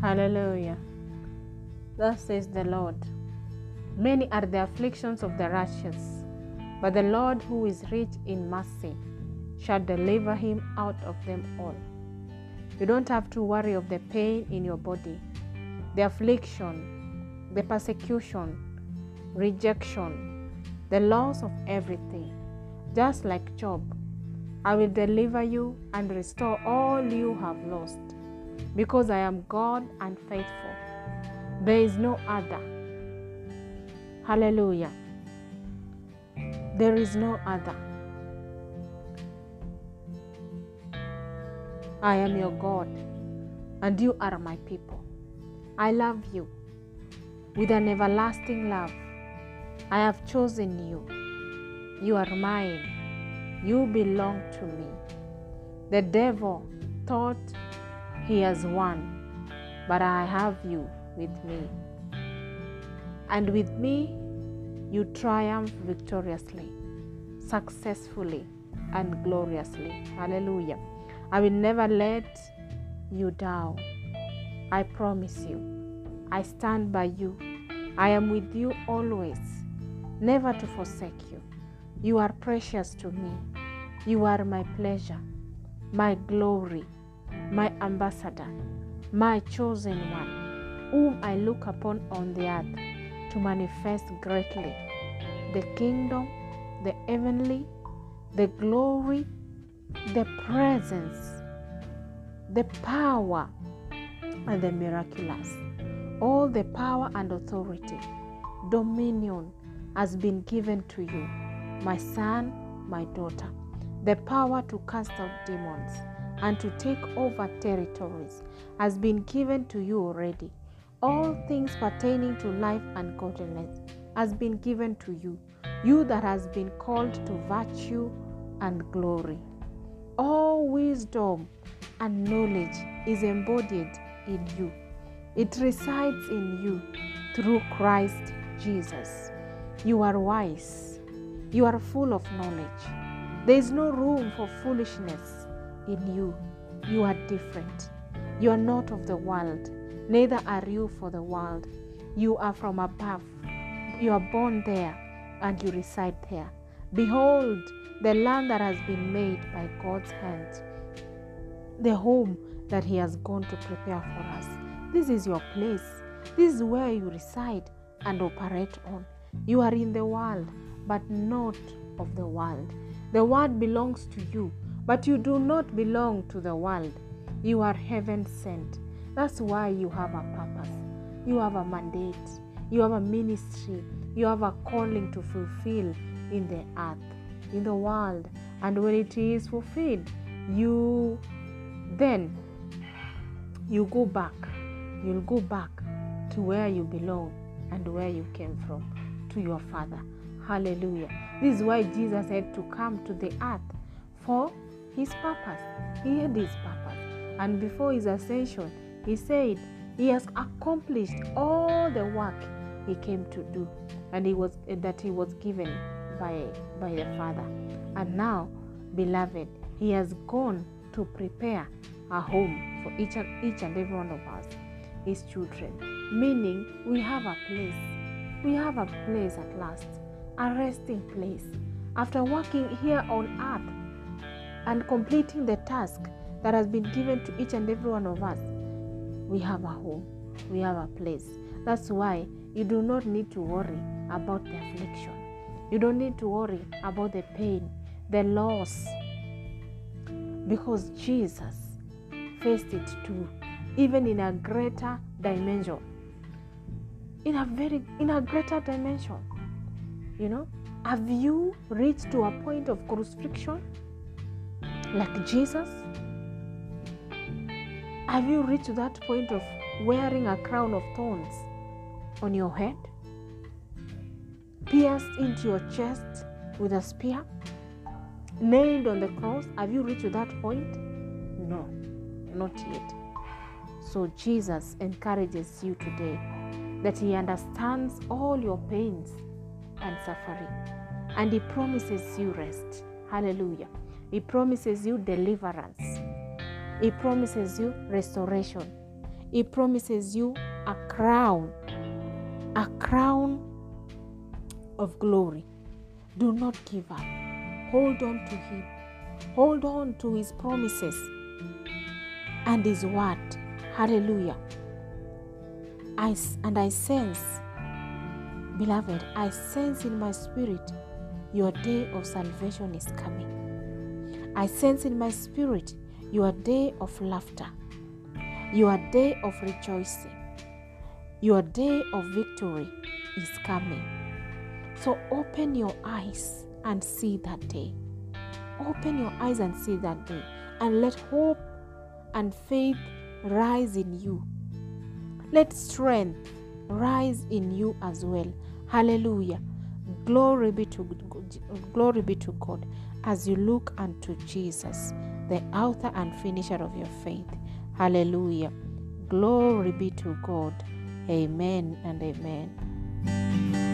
Hallelujah. Thus says the Lord Many are the afflictions of the righteous, but the Lord, who is rich in mercy, shall deliver him out of them all. You don't have to worry of the pain in your body, the affliction, the persecution, rejection, the loss of everything. Just like Job, I will deliver you and restore all you have lost, because I am God and faithful. There is no other. Hallelujah. There is no other. I am your God, and you are my people. I love you with an everlasting love. I have chosen you. You are mine. You belong to me. The devil thought he has won, but I have you with me. And with me, you triumph victoriously, successfully, and gloriously. Hallelujah. I will never let you down. I promise you. I stand by you. I am with you always, never to forsake you. You are precious to me. You are my pleasure, my glory, my ambassador, my chosen one, whom I look upon on the earth to manifest greatly the kingdom, the heavenly, the glory, the presence, the power, and the miraculous. All the power and authority, dominion has been given to you, my son, my daughter. The power to cast out demons and to take over territories has been given to you already. All things pertaining to life and godliness has been given to you, you that has been called to virtue and glory. All wisdom and knowledge is embodied in you. It resides in you through Christ Jesus. You are wise. You are full of knowledge. There is no room for foolishness in you. You are different. You are not of the world, neither are you for the world. You are from above. You are born there and you reside there. Behold, the land that has been made by God's hand, the home that He has gone to prepare for us. This is your place. This is where you reside and operate on. You are in the world, but not of the world. The world belongs to you, but you do not belong to the world. You are heaven sent. That's why you have a purpose. You have a mandate. You have a ministry. You have a calling to fulfill in the earth, in the world. And when it is fulfilled, you then you go back. You'll go back to where you belong and where you came from, to your Father. Hallelujah. This is why Jesus had to come to the earth for his purpose. He had his purpose. And before his ascension, he said he has accomplished all the work he came to do and he was that he was given by by the Father. And now, beloved, he has gone to prepare a home for each and each and every one of us, his children. Meaning we have a place. We have a place at last, a resting place. After working here on earth and completing the task that has been given to each and every one of us, we have a home. We have a place. That's why you do not need to worry about the affliction. You don't need to worry about the pain, the loss, because Jesus faced it too, even in a greater dimension. In a very in a greater dimension. You know, have you reached to a point of crucifixion like Jesus? Have you reached that point of wearing a crown of thorns on your head? Pierced into your chest with a spear? Nailed on the cross? Have you reached that point? No, not yet. So Jesus encourages you today that He understands all your pains and suffering. And He promises you rest. Hallelujah. He promises you deliverance. He promises you restoration. He promises you a crown, a crown of glory. Do not give up. Hold on to Him. Hold on to His promises and His word. Hallelujah. I, and I sense, beloved, I sense in my spirit your day of salvation is coming. I sense in my spirit your day of laughter, your day of rejoicing, your day of victory is coming. So open your eyes and see that day. Open your eyes and see that day. And let hope and faith rise in you. Let strength rise in you as well. Hallelujah. Glory be to glory be to God as you look unto Jesus, the author and finisher of your faith. Hallelujah. Glory be to God. Amen and amen.